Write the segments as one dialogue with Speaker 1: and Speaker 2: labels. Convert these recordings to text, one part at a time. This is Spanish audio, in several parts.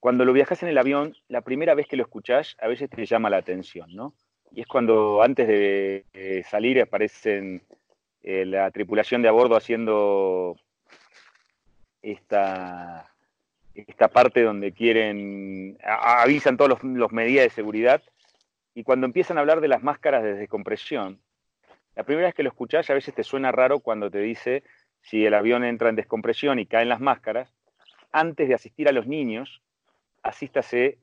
Speaker 1: cuando lo viajas en el avión, la primera vez que lo escuchás, a veces te llama la atención, ¿no? Y es cuando antes de salir aparecen eh, la tripulación de a bordo haciendo esta, esta parte donde quieren, avisan todas las medidas de seguridad, y cuando empiezan a hablar de las máscaras de descompresión, la primera vez que lo escuchás a veces te suena raro cuando te dice si el avión entra en descompresión y caen las máscaras, antes de asistir a los niños, asístase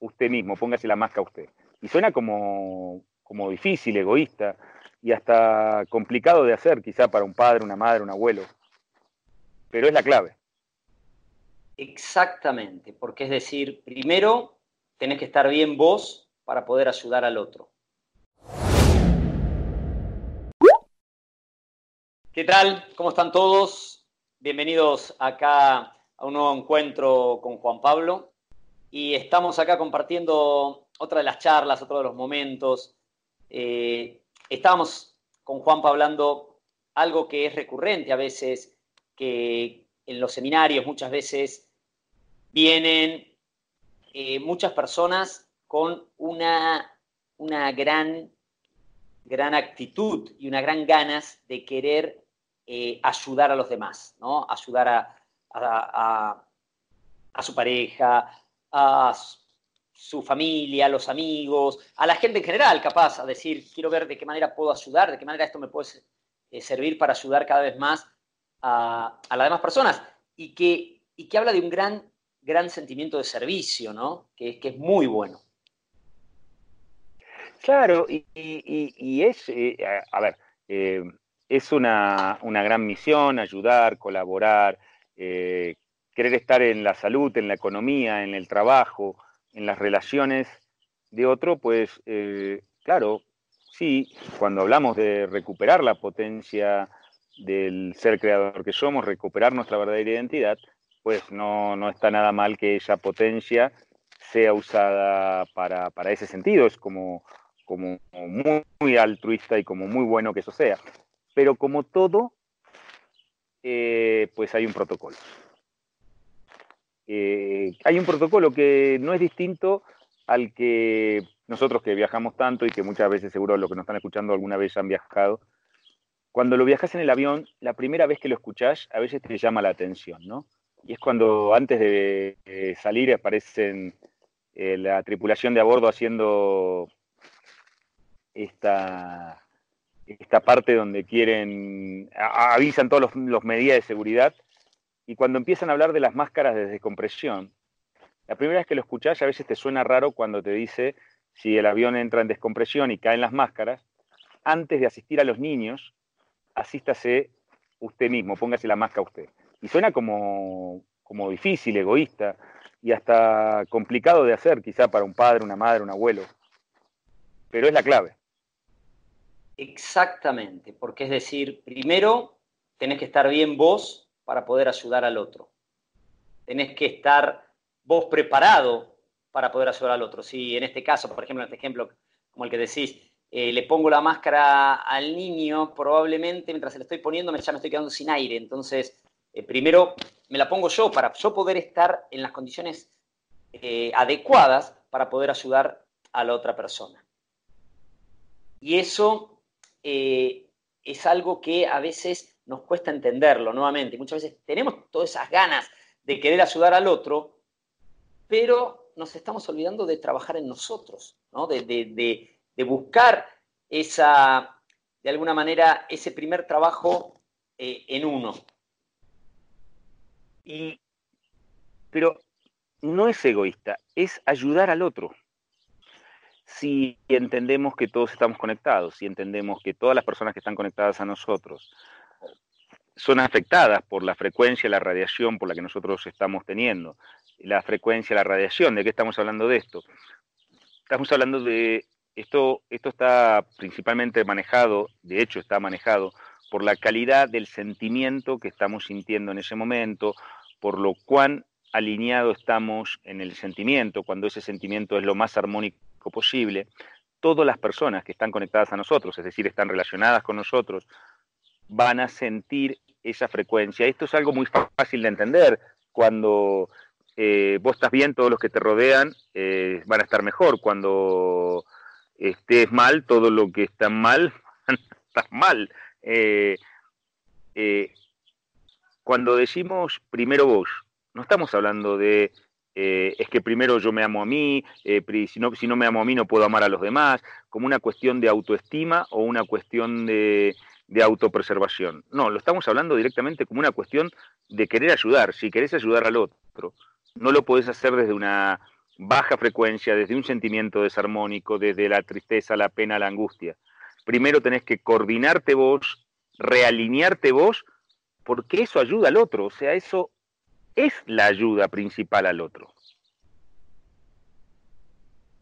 Speaker 1: usted mismo, póngase la máscara usted. Y suena como, como difícil, egoísta y hasta complicado de hacer quizá para un padre, una madre, un abuelo. Pero es la clave.
Speaker 2: Exactamente, porque es decir, primero tenés que estar bien vos para poder ayudar al otro. ¿Qué tal? ¿Cómo están todos? Bienvenidos acá a un nuevo encuentro con Juan Pablo y estamos acá compartiendo otra de las charlas, otro de los momentos. Eh, estábamos con Juanpa hablando algo que es recurrente a veces, que en los seminarios muchas veces vienen eh, muchas personas con una, una gran, gran actitud y una gran ganas de querer eh, ayudar a los demás, ¿no? Ayudar a, a, a su pareja, a su familia, a los amigos, a la gente en general, capaz, a decir, quiero ver de qué manera puedo ayudar, de qué manera esto me puede eh, servir para ayudar cada vez más a, las demás personas. Y que, y que habla de un gran, gran sentimiento de servicio, ¿no? Que, que es muy bueno.
Speaker 1: Claro, y, es, eh, a, ver, eh, es una, una, gran misión ayudar, colaborar, querer estar en la salud, en la economía, en el trabajo, en las relaciones de otro, pues eh, claro, sí, cuando hablamos de recuperar la potencia del ser creador que somos, recuperar nuestra verdadera identidad, pues no, no está nada mal que esa potencia sea usada para, ese sentido, es como, como muy, muy, altruista y como muy bueno que eso sea. Pero como todo, eh, pues hay un protocolo. Eh, hay un protocolo que no es distinto al que nosotros que viajamos tanto y que muchas veces seguro los que nos están escuchando alguna vez han viajado, cuando lo viajas en el avión, la primera vez que lo escuchás a veces te llama la atención, ¿no? Y es cuando antes de, salir aparecen eh, la tripulación de a bordo haciendo esta, esta parte donde quieren, avisan todas las medidas de seguridad y cuando empiezan a hablar de las máscaras de descompresión, la primera vez que lo escuchás a veces te suena raro cuando te dice si el avión entra en descompresión y caen las máscaras, antes de asistir a los niños, asístase usted mismo, póngase la máscara usted. Y suena como, como difícil, egoísta y hasta complicado de hacer quizá para un padre, una madre, un abuelo. Pero es la clave.
Speaker 2: Exactamente, porque es decir, primero tenés que estar bien vos para poder ayudar al otro. Tenés que estar vos preparado para poder ayudar al otro. Si en este caso, por ejemplo, en este ejemplo como el que decís, eh, le pongo la máscara al niño, probablemente mientras se la estoy poniendo ya me estoy quedando sin aire. Entonces, eh, primero me la pongo yo para yo poder estar en las condiciones eh, adecuadas para poder ayudar a la otra persona. Y eso es algo que a veces nos cuesta entenderlo nuevamente. Muchas veces tenemos todas esas ganas de querer ayudar al otro, pero nos estamos olvidando de trabajar en nosotros, ¿no? de, buscar esa, de alguna manera, ese primer trabajo eh, en uno.
Speaker 1: Y, pero no es egoísta, es ayudar al otro. Si entendemos que todos estamos conectados, si entendemos que todas las personas que están conectadas a nosotros son afectadas por la frecuencia, la radiación por la que nosotros estamos teniendo. La frecuencia, la radiación, ¿de qué estamos hablando de esto? Estamos hablando de, esto, esto está principalmente manejado, de hecho está manejado por la calidad del sentimiento que estamos sintiendo en ese momento, por lo cuán alineado estamos en el sentimiento, cuando ese sentimiento es lo más armónico posible, todas las personas que están conectadas a nosotros, es decir, están relacionadas con nosotros, van a sentir esa frecuencia. Esto es algo muy fácil de entender. Cuando eh, vos estás bien, todos los que te rodean eh, van a estar mejor. Cuando estés mal, todo lo que está mal, estás mal. Eh, cuando decimos primero vos, no estamos hablando de es que primero yo me amo a mí, si, no, si no me amo a mí no puedo amar a los demás, como una cuestión de autoestima o una cuestión de, de autopreservación. No, lo estamos hablando directamente como una cuestión de querer ayudar. Si querés ayudar al otro, no lo podés hacer desde una baja frecuencia, desde un sentimiento desarmónico, desde la tristeza, la pena, la angustia. Primero tenés que coordinarte vos, realinearte vos, porque eso ayuda al otro. O sea, eso es la ayuda principal al otro.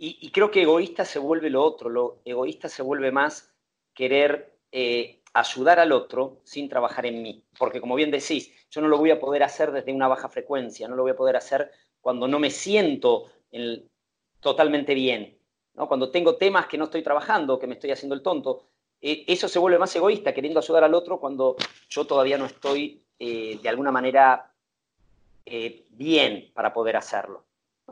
Speaker 2: Y, creo que egoísta se vuelve lo otro, lo egoísta se vuelve más querer eh, ayudar al otro sin trabajar en mí. Porque como bien decís, yo no lo voy a poder hacer desde una baja frecuencia, no lo voy a poder hacer cuando no me siento totalmente bien, ¿no? cuando tengo temas que no estoy trabajando, que me estoy haciendo el tonto. Eh, eso se vuelve más egoísta, queriendo ayudar al otro cuando yo todavía no estoy eh, de alguna manera eh, bien para poder hacerlo.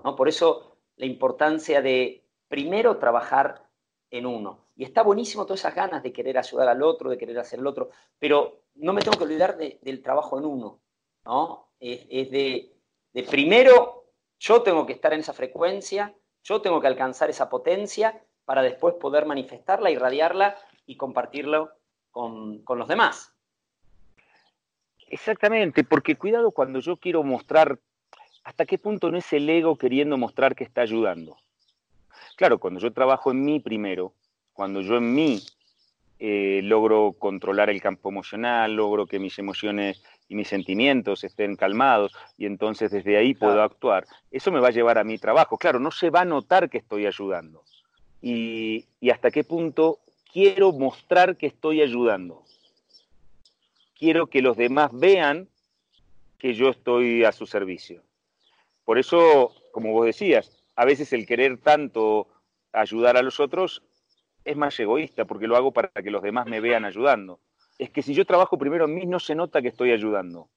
Speaker 2: ¿no? Por eso la importancia de primero trabajar en uno. Y está buenísimo todas esas ganas de querer ayudar al otro, de querer hacer el otro, pero no me tengo que olvidar del trabajo en uno, ¿no? Es, de, primero yo tengo que estar en esa frecuencia, yo tengo que alcanzar esa potencia para después poder manifestarla, irradiarla y compartirlo con, con los demás.
Speaker 1: Exactamente, porque cuidado cuando yo quiero mostrar hasta qué punto no es el ego queriendo mostrar que está ayudando. Claro, cuando yo trabajo en mí primero, cuando yo en mí eh, logro controlar el campo emocional, logro que mis emociones y mis sentimientos estén calmados y entonces desde ahí puedo actuar, eso me va a llevar a mi trabajo. Claro, no se va a notar que estoy ayudando. Y, y hasta qué punto quiero mostrar que estoy ayudando. Quiero que los demás vean que yo estoy a su servicio. Por eso, como vos decías, a veces el querer tanto ayudar a los otros es más egoísta porque lo hago para que los demás me vean ayudando. Es que si yo trabajo primero en mí no se nota que estoy ayudando.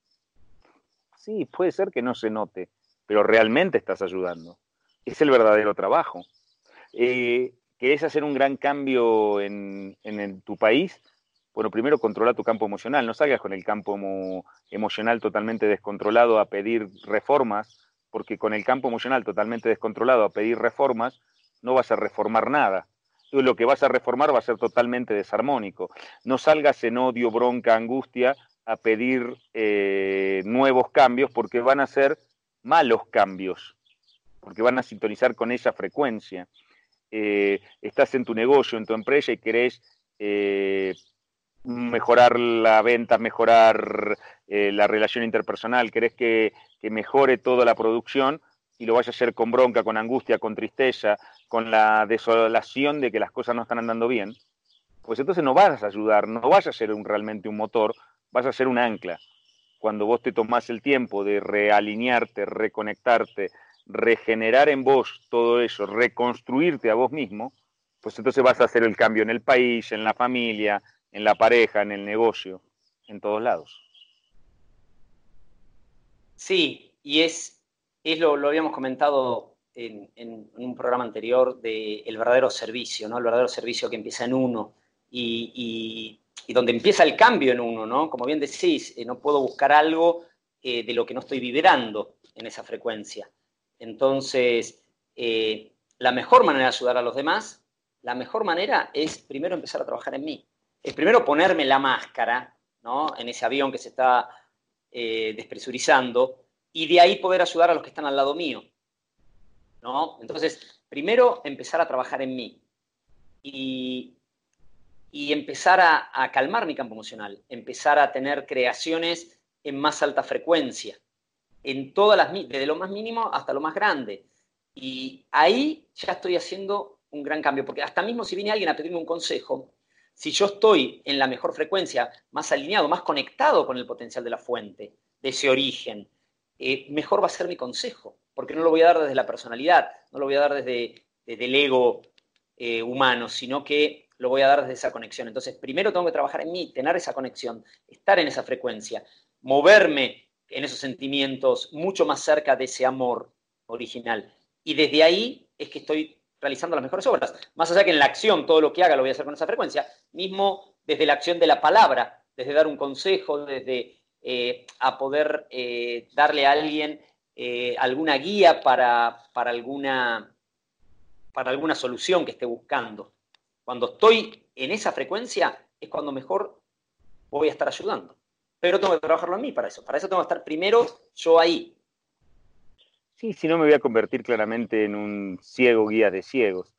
Speaker 1: Sí, puede ser que no se note, pero realmente estás ayudando. Es el verdadero trabajo. Eh, ¿Querés hacer un gran cambio en, tu país? Bueno, primero controla tu campo emocional. No salgas con el campo emocional totalmente descontrolado a pedir reformas, porque con el campo emocional totalmente descontrolado a pedir reformas, no vas a reformar nada lo que vas a reformar va a ser totalmente desarmónico. No salgas en odio, bronca, angustia a pedir eh, nuevos cambios porque van a ser malos cambios, porque van a sintonizar con esa frecuencia. Eh, estás en tu negocio, en tu empresa y querés eh, mejorar la venta, mejorar la relación interpersonal, querés que, que mejore toda la producción, y lo vayas a hacer con bronca, con angustia, con tristeza, con la desolación de que las cosas no están andando bien, pues entonces no vas a ayudar, no vas a ser realmente un motor, vas a ser un ancla. Cuando vos te tomás el tiempo de realinearte, reconectarte, regenerar en vos todo eso, reconstruirte a vos mismo, pues entonces vas a hacer el cambio en el país, en la familia, en la pareja, en el negocio, en todos lados.
Speaker 2: Sí, y es es lo, habíamos comentado en, un programa anterior de el verdadero servicio, ¿no? El verdadero servicio que empieza en uno y, donde empieza el cambio en uno, ¿no? Como bien decís, eh, no puedo buscar algo eh, de lo que no estoy vibrando en esa frecuencia. Entonces, eh, la mejor manera de ayudar a los demás, la mejor manera es primero empezar a trabajar en mí. Es primero ponerme la máscara, ¿no? En ese avión que se está despresurizando y de ahí poder ayudar a los que están al lado mío. ¿no? Entonces, primero empezar a trabajar en mí. Y empezar a, calmar mi campo emocional, empezar a tener creaciones en más alta frecuencia, en todas las, desde lo más mínimo hasta lo más grande. Y ahí ya estoy haciendo un gran cambio, porque hasta mismo si viene alguien a pedirme un consejo, si yo estoy en la mejor frecuencia, más alineado, más conectado con el potencial de la fuente, de ese origen, eh, mejor va a ser mi consejo, porque no lo voy a dar desde la personalidad, no lo voy a dar desde, el ego eh, humano, sino que lo voy a dar desde esa conexión. Entonces, primero tengo que trabajar en mí, tener esa conexión, estar en esa frecuencia, moverme en esos sentimientos mucho más cerca de ese amor original. Y desde ahí es que estoy realizando las mejores obras. Más allá que en la acción, todo lo que haga lo voy a hacer con esa frecuencia, mismo desde la acción de la palabra, desde dar un consejo, desde eh, a poder eh, darle a alguien eh, alguna guía para, para, alguna, para alguna solución que esté buscando. Cuando estoy en esa frecuencia es cuando mejor voy a estar ayudando. Pero tengo que trabajarlo en mí para eso. Para eso tengo que estar primero yo ahí.
Speaker 1: Sí, si no me voy a convertir claramente en un ciego guía de ciegos.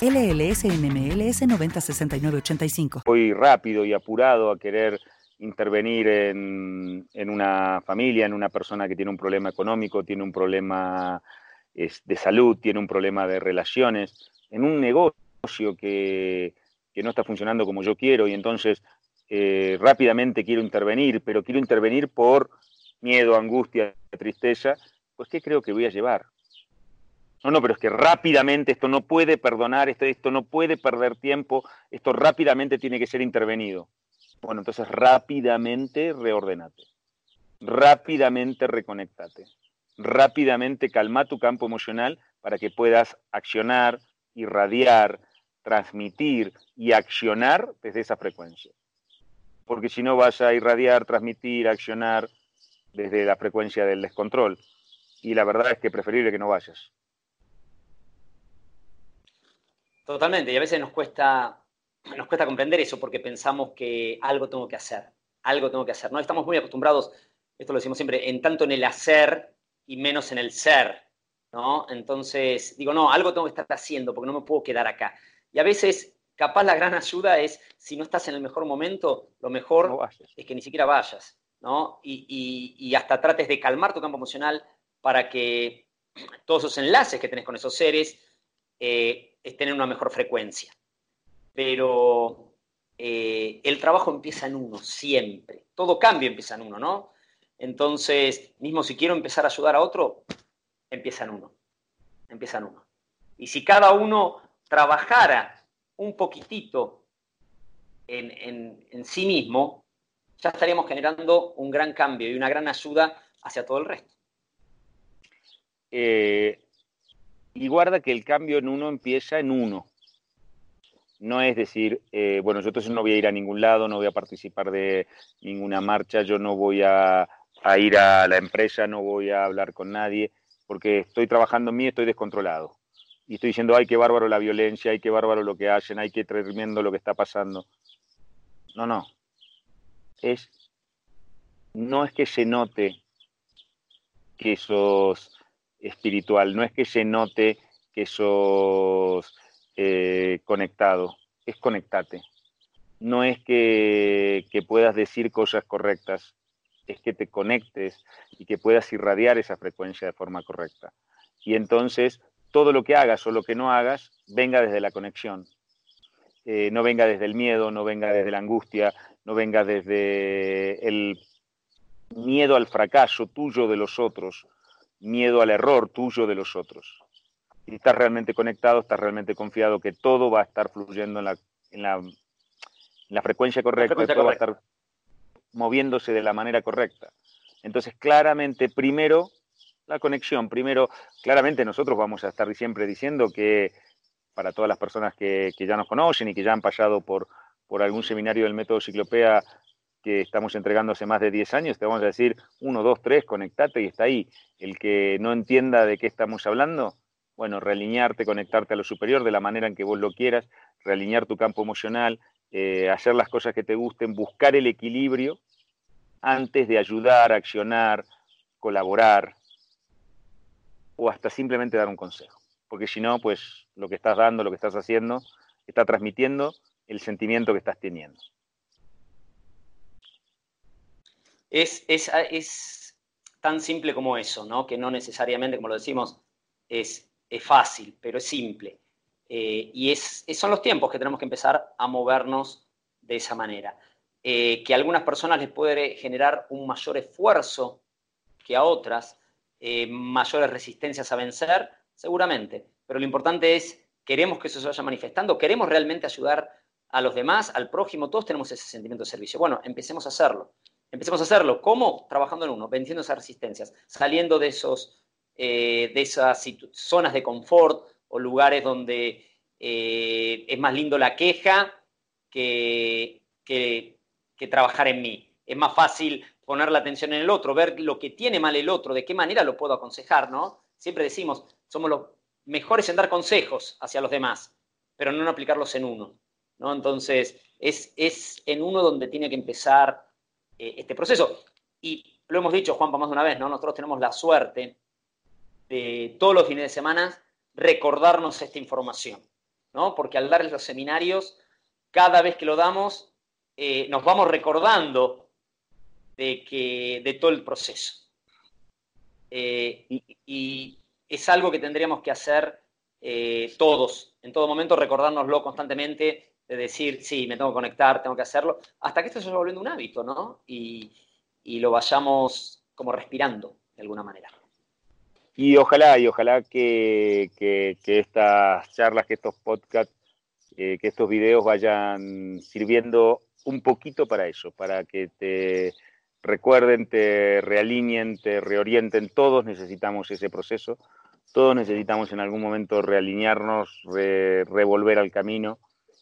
Speaker 3: LLS NMLS 906985.
Speaker 1: Voy rápido y apurado a querer intervenir en, una familia, en una persona que tiene un problema económico, tiene un problema de salud, tiene un problema de relaciones, en un negocio que, no está funcionando como yo quiero y entonces eh, rápidamente quiero intervenir, pero quiero intervenir por miedo, angustia, tristeza, pues ¿qué creo que voy a llevar? No, no, pero es que rápidamente esto no puede perdonar, esto, no puede perder tiempo, esto rápidamente tiene que ser intervenido. Bueno, entonces rápidamente reordenate, rápidamente reconectate, rápidamente calma tu campo emocional para que puedas accionar, irradiar, transmitir y accionar desde esa frecuencia. Porque si no vas a irradiar, transmitir, accionar desde la frecuencia del descontrol. Y la verdad es que preferible que no vayas.
Speaker 2: Totalmente, y a veces nos cuesta, nos cuesta comprender eso porque pensamos que algo tengo que hacer, algo tengo que hacer. No estamos muy acostumbrados, esto lo decimos siempre, en tanto en el hacer y menos en el ser, ¿no? Entonces, digo, no, algo tengo que estar haciendo porque no me puedo quedar acá. Y a veces, capaz la gran ayuda es, si no estás en el mejor momento, lo mejor es que ni siquiera vayas, ¿no? Y, y hasta trates de calmar tu campo emocional para que todos esos enlaces que tenés con esos seres eh, es tener una mejor frecuencia. Pero eh, el trabajo empieza en uno, siempre. Todo cambio empieza en uno, ¿no? Entonces, mismo si quiero empezar a ayudar a otro, empieza en uno. Empieza en uno. Y si cada uno trabajara un poquitito en, sí mismo, ya estaríamos generando un gran cambio y una gran ayuda hacia todo el resto.
Speaker 1: Eh, y guarda que el cambio en uno empieza en uno. No es decir, eh, bueno, yo entonces no voy a ir a ningún lado, no voy a participar de ninguna marcha, yo no voy a, ir a la empresa, no voy a hablar con nadie, porque estoy trabajando en mí, estoy descontrolado. Y estoy diciendo, ay, qué bárbaro la violencia, ay, qué bárbaro lo que hacen, ay, qué tremendo lo que está pasando. No, no. Es, no es que se note que esos espiritual, no es que se note que sos eh, conectado, es conectate. No es que, que puedas decir cosas correctas, es que te conectes y que puedas irradiar esa frecuencia de forma correcta. Y entonces todo lo que hagas o lo que no hagas venga desde la conexión. Eh, no venga desde el miedo, no venga desde la angustia, no venga desde el miedo al fracaso tuyo de los otros, miedo al error tuyo de los otros. Y estás realmente conectado, estás realmente confiado que todo va a estar fluyendo en la, en la, la frecuencia correcta, todo va a estar moviéndose de la manera correcta. Entonces, claramente, primero, la conexión. Primero, claramente nosotros vamos a estar siempre diciendo que para todas las personas que, que ya nos conocen y que ya han pasado por, por algún seminario del método Ciclopea que estamos entregando hace más de 10 años, te vamos a decir 1, 2, 3, conectate y está ahí. El que no entienda de qué estamos hablando, bueno, realinearte, conectarte a lo superior de la manera en que vos lo quieras, realinear tu campo emocional, eh, hacer las cosas que te gusten, buscar el equilibrio antes de ayudar, accionar, colaborar o hasta simplemente dar un consejo. Porque si no, pues lo que estás dando, lo que estás haciendo, está transmitiendo el sentimiento que estás teniendo.
Speaker 2: Es, es, tan simple como eso, ¿no? Que no necesariamente, como lo decimos, es, es fácil, pero es simple. Eh, y es, son los tiempos que tenemos que empezar a movernos de esa manera. Eh, que a algunas personas les puede generar un mayor esfuerzo que a otras, eh, mayores resistencias a vencer, seguramente. Pero lo importante es, queremos que eso se vaya manifestando, queremos realmente ayudar a los demás, al prójimo, todos tenemos ese sentimiento de servicio. Bueno, empecemos a hacerlo. Empecemos a hacerlo. ¿Cómo? Trabajando en uno, venciendo esas resistencias, saliendo de, esos, de esas zonas de confort o lugares donde es más lindo la queja que, que que trabajar en mí. Es más fácil poner la atención en el otro, ver lo que tiene mal el otro, de qué manera lo puedo aconsejar, ¿no? Siempre decimos, somos los mejores en dar consejos hacia los demás, pero no en aplicarlos en uno, ¿no? Entonces, es, es en uno donde tiene que empezar eh, este proceso. Y lo hemos dicho, Juan, más de una vez, ¿no? Nosotros tenemos la suerte de todos los fines de semana recordarnos esta información, ¿no? Porque al dar los seminarios, cada vez que lo damos, eh, nos vamos recordando de, que, de todo el proceso. Eh, y, es algo que tendríamos que hacer todos, en todo momento, recordárnoslo constantemente, de decir, sí, me tengo que conectar, tengo que hacerlo, hasta que esto se vaya volviendo un hábito, ¿no? Y, lo vayamos como respirando, de alguna manera.
Speaker 1: Y ojalá, y ojalá que, que estas charlas, que estos podcasts, que estos videos vayan sirviendo un poquito para eso, para que te recuerden, te realineen, te reorienten. Todos necesitamos ese proceso, todos necesitamos en algún momento realinearnos, revolver al camino.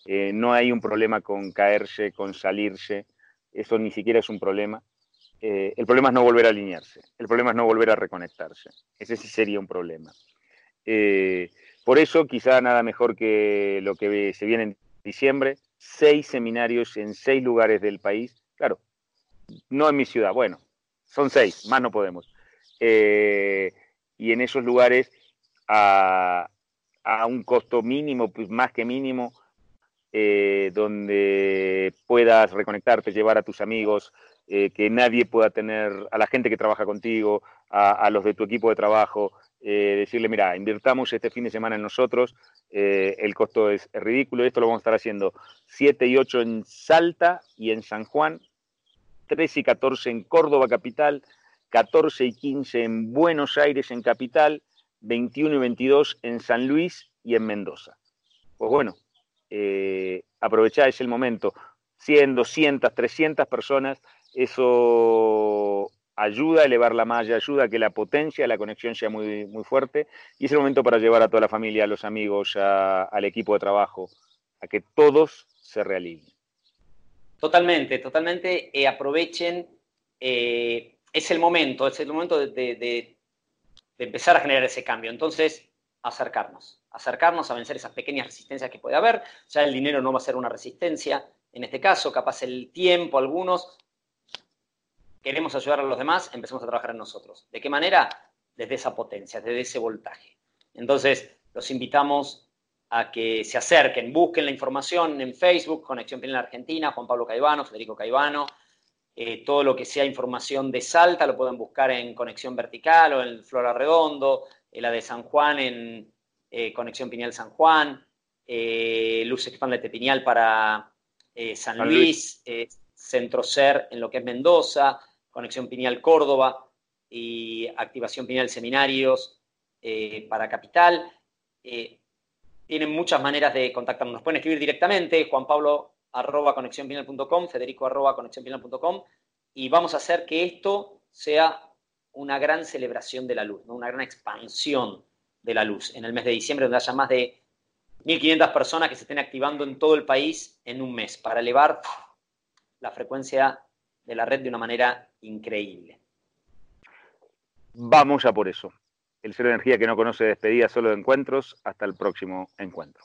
Speaker 1: Eh, no hay un problema con caerse, con salirse, eso ni siquiera es un problema. Eh, el problema es no volver a alinearse, el problema es no volver a reconectarse. Ese sí sería un problema. Eh, por eso, quizá nada mejor que lo que se viene en diciembre, seis seminarios en seis lugares del país. Claro, no en mi ciudad, bueno, son seis, más no podemos. Y en esos lugares a, un costo mínimo, pues más que mínimo, eh, donde puedas reconectarte, llevar a tus amigos, eh, que nadie pueda tener, a la gente que trabaja contigo, a los de tu equipo de trabajo, eh, decirle, mira, invirtamos este fin de semana en nosotros, el costo es, ridículo, esto lo vamos a estar haciendo 7 y 8 en Salta y en San Juan, 13 y 14 en Córdoba capital, 14 y 15 en Buenos Aires en capital, 21 y 22 en San Luis y en Mendoza. Pues bueno, eh, aprovechá, el momento, 100, 200, 300 personas, eso ayuda a elevar la malla, ayuda a que la potencia, la conexión sea muy, muy fuerte y es el momento para llevar a toda la familia, a los amigos, al equipo de trabajo, a que todos se realicen.
Speaker 2: Totalmente, totalmente. Eh, aprovechen, eh, es el momento, es el momento de, empezar a generar ese cambio. Entonces, acercarnos, acercarnos a vencer esas pequeñas resistencias que puede haber. Ya el dinero no va a ser una resistencia, en este caso, capaz el tiempo, algunos, queremos ayudar a los demás, empecemos a trabajar en nosotros. ¿De qué manera? Desde esa potencia, desde ese voltaje. Entonces, los invitamos a que se acerquen, busquen la información en Facebook, Conexión Pinal Argentina, Juan Pablo Caivano, Federico Caivano, eh, todo lo que sea información de Salta lo pueden buscar en Conexión Vertical o en Flora Redondo, la de San Juan en eh, Conexión Piñal San Juan, eh, Luz Expandete Piñal para San Luis, Centro Ser en lo que es Mendoza, Conexión Pineal Córdoba y Activación Pineal Seminarios eh, para Capital. Eh, tienen muchas maneras de contactarnos. Nos pueden escribir directamente, Juan Pablo arroba Federico arroba y vamos a hacer que esto sea una gran celebración de la luz, una gran expansión de la luz en el mes de diciembre, donde haya más de 1.500 personas que se estén activando en todo el país en un mes para elevar la frecuencia de la red de una manera increíble.
Speaker 1: Vamos ya por eso. El cero energía que no conoce despedida, solo de encuentros. Hasta el próximo encuentro.